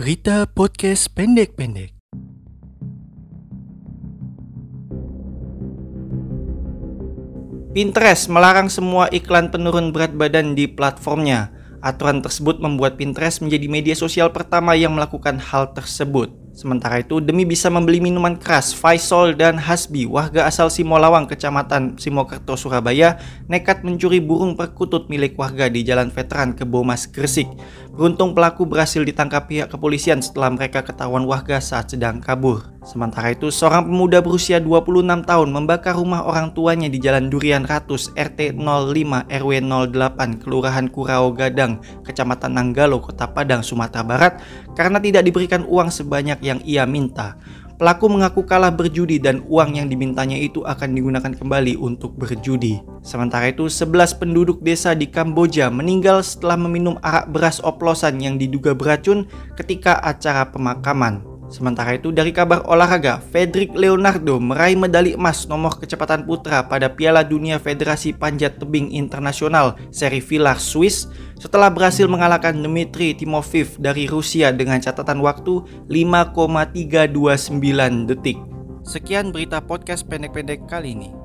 Berita podcast pendek-pendek. Pinterest melarang semua iklan penurun berat badan di platformnya. Aturan tersebut membuat Pinterest menjadi media sosial pertama yang melakukan hal tersebut. Sementara itu, demi bisa membeli minuman keras, Faisal dan Hasbi, warga asal Simolawang, kecamatan Simokerto, Surabaya, nekat mencuri burung perkutut milik warga di Jalan Veteran Kebomas, Gresik. Beruntung pelaku berhasil ditangkap pihak kepolisian setelah mereka ketahuan warga saat sedang kabur. Sementara itu, seorang pemuda berusia 26 tahun membakar rumah orang tuanya di Jalan Durian Ratus, RT 05 RW 08, Kelurahan Kurau Gadang, Kecamatan Nanggalo, Kota Padang, Sumatera Barat, karena tidak diberikan uang sebanyak yang ia minta. Pelaku mengaku kalah berjudi dan uang yang dimintanya itu akan digunakan kembali untuk berjudi. Sementara itu, 11 penduduk desa di Kamboja meninggal setelah meminum arak beras oplosan yang diduga beracun ketika acara pemakaman. Sementara itu dari kabar olahraga, Fedrik Leonardo meraih medali emas nomor kecepatan putra pada Piala Dunia Federasi Panjat Tebing Internasional seri Villar Swiss setelah berhasil mengalahkan Dmitry Timofev dari Rusia dengan catatan waktu 5,329 detik. Sekian berita podcast pendek-pendek kali ini.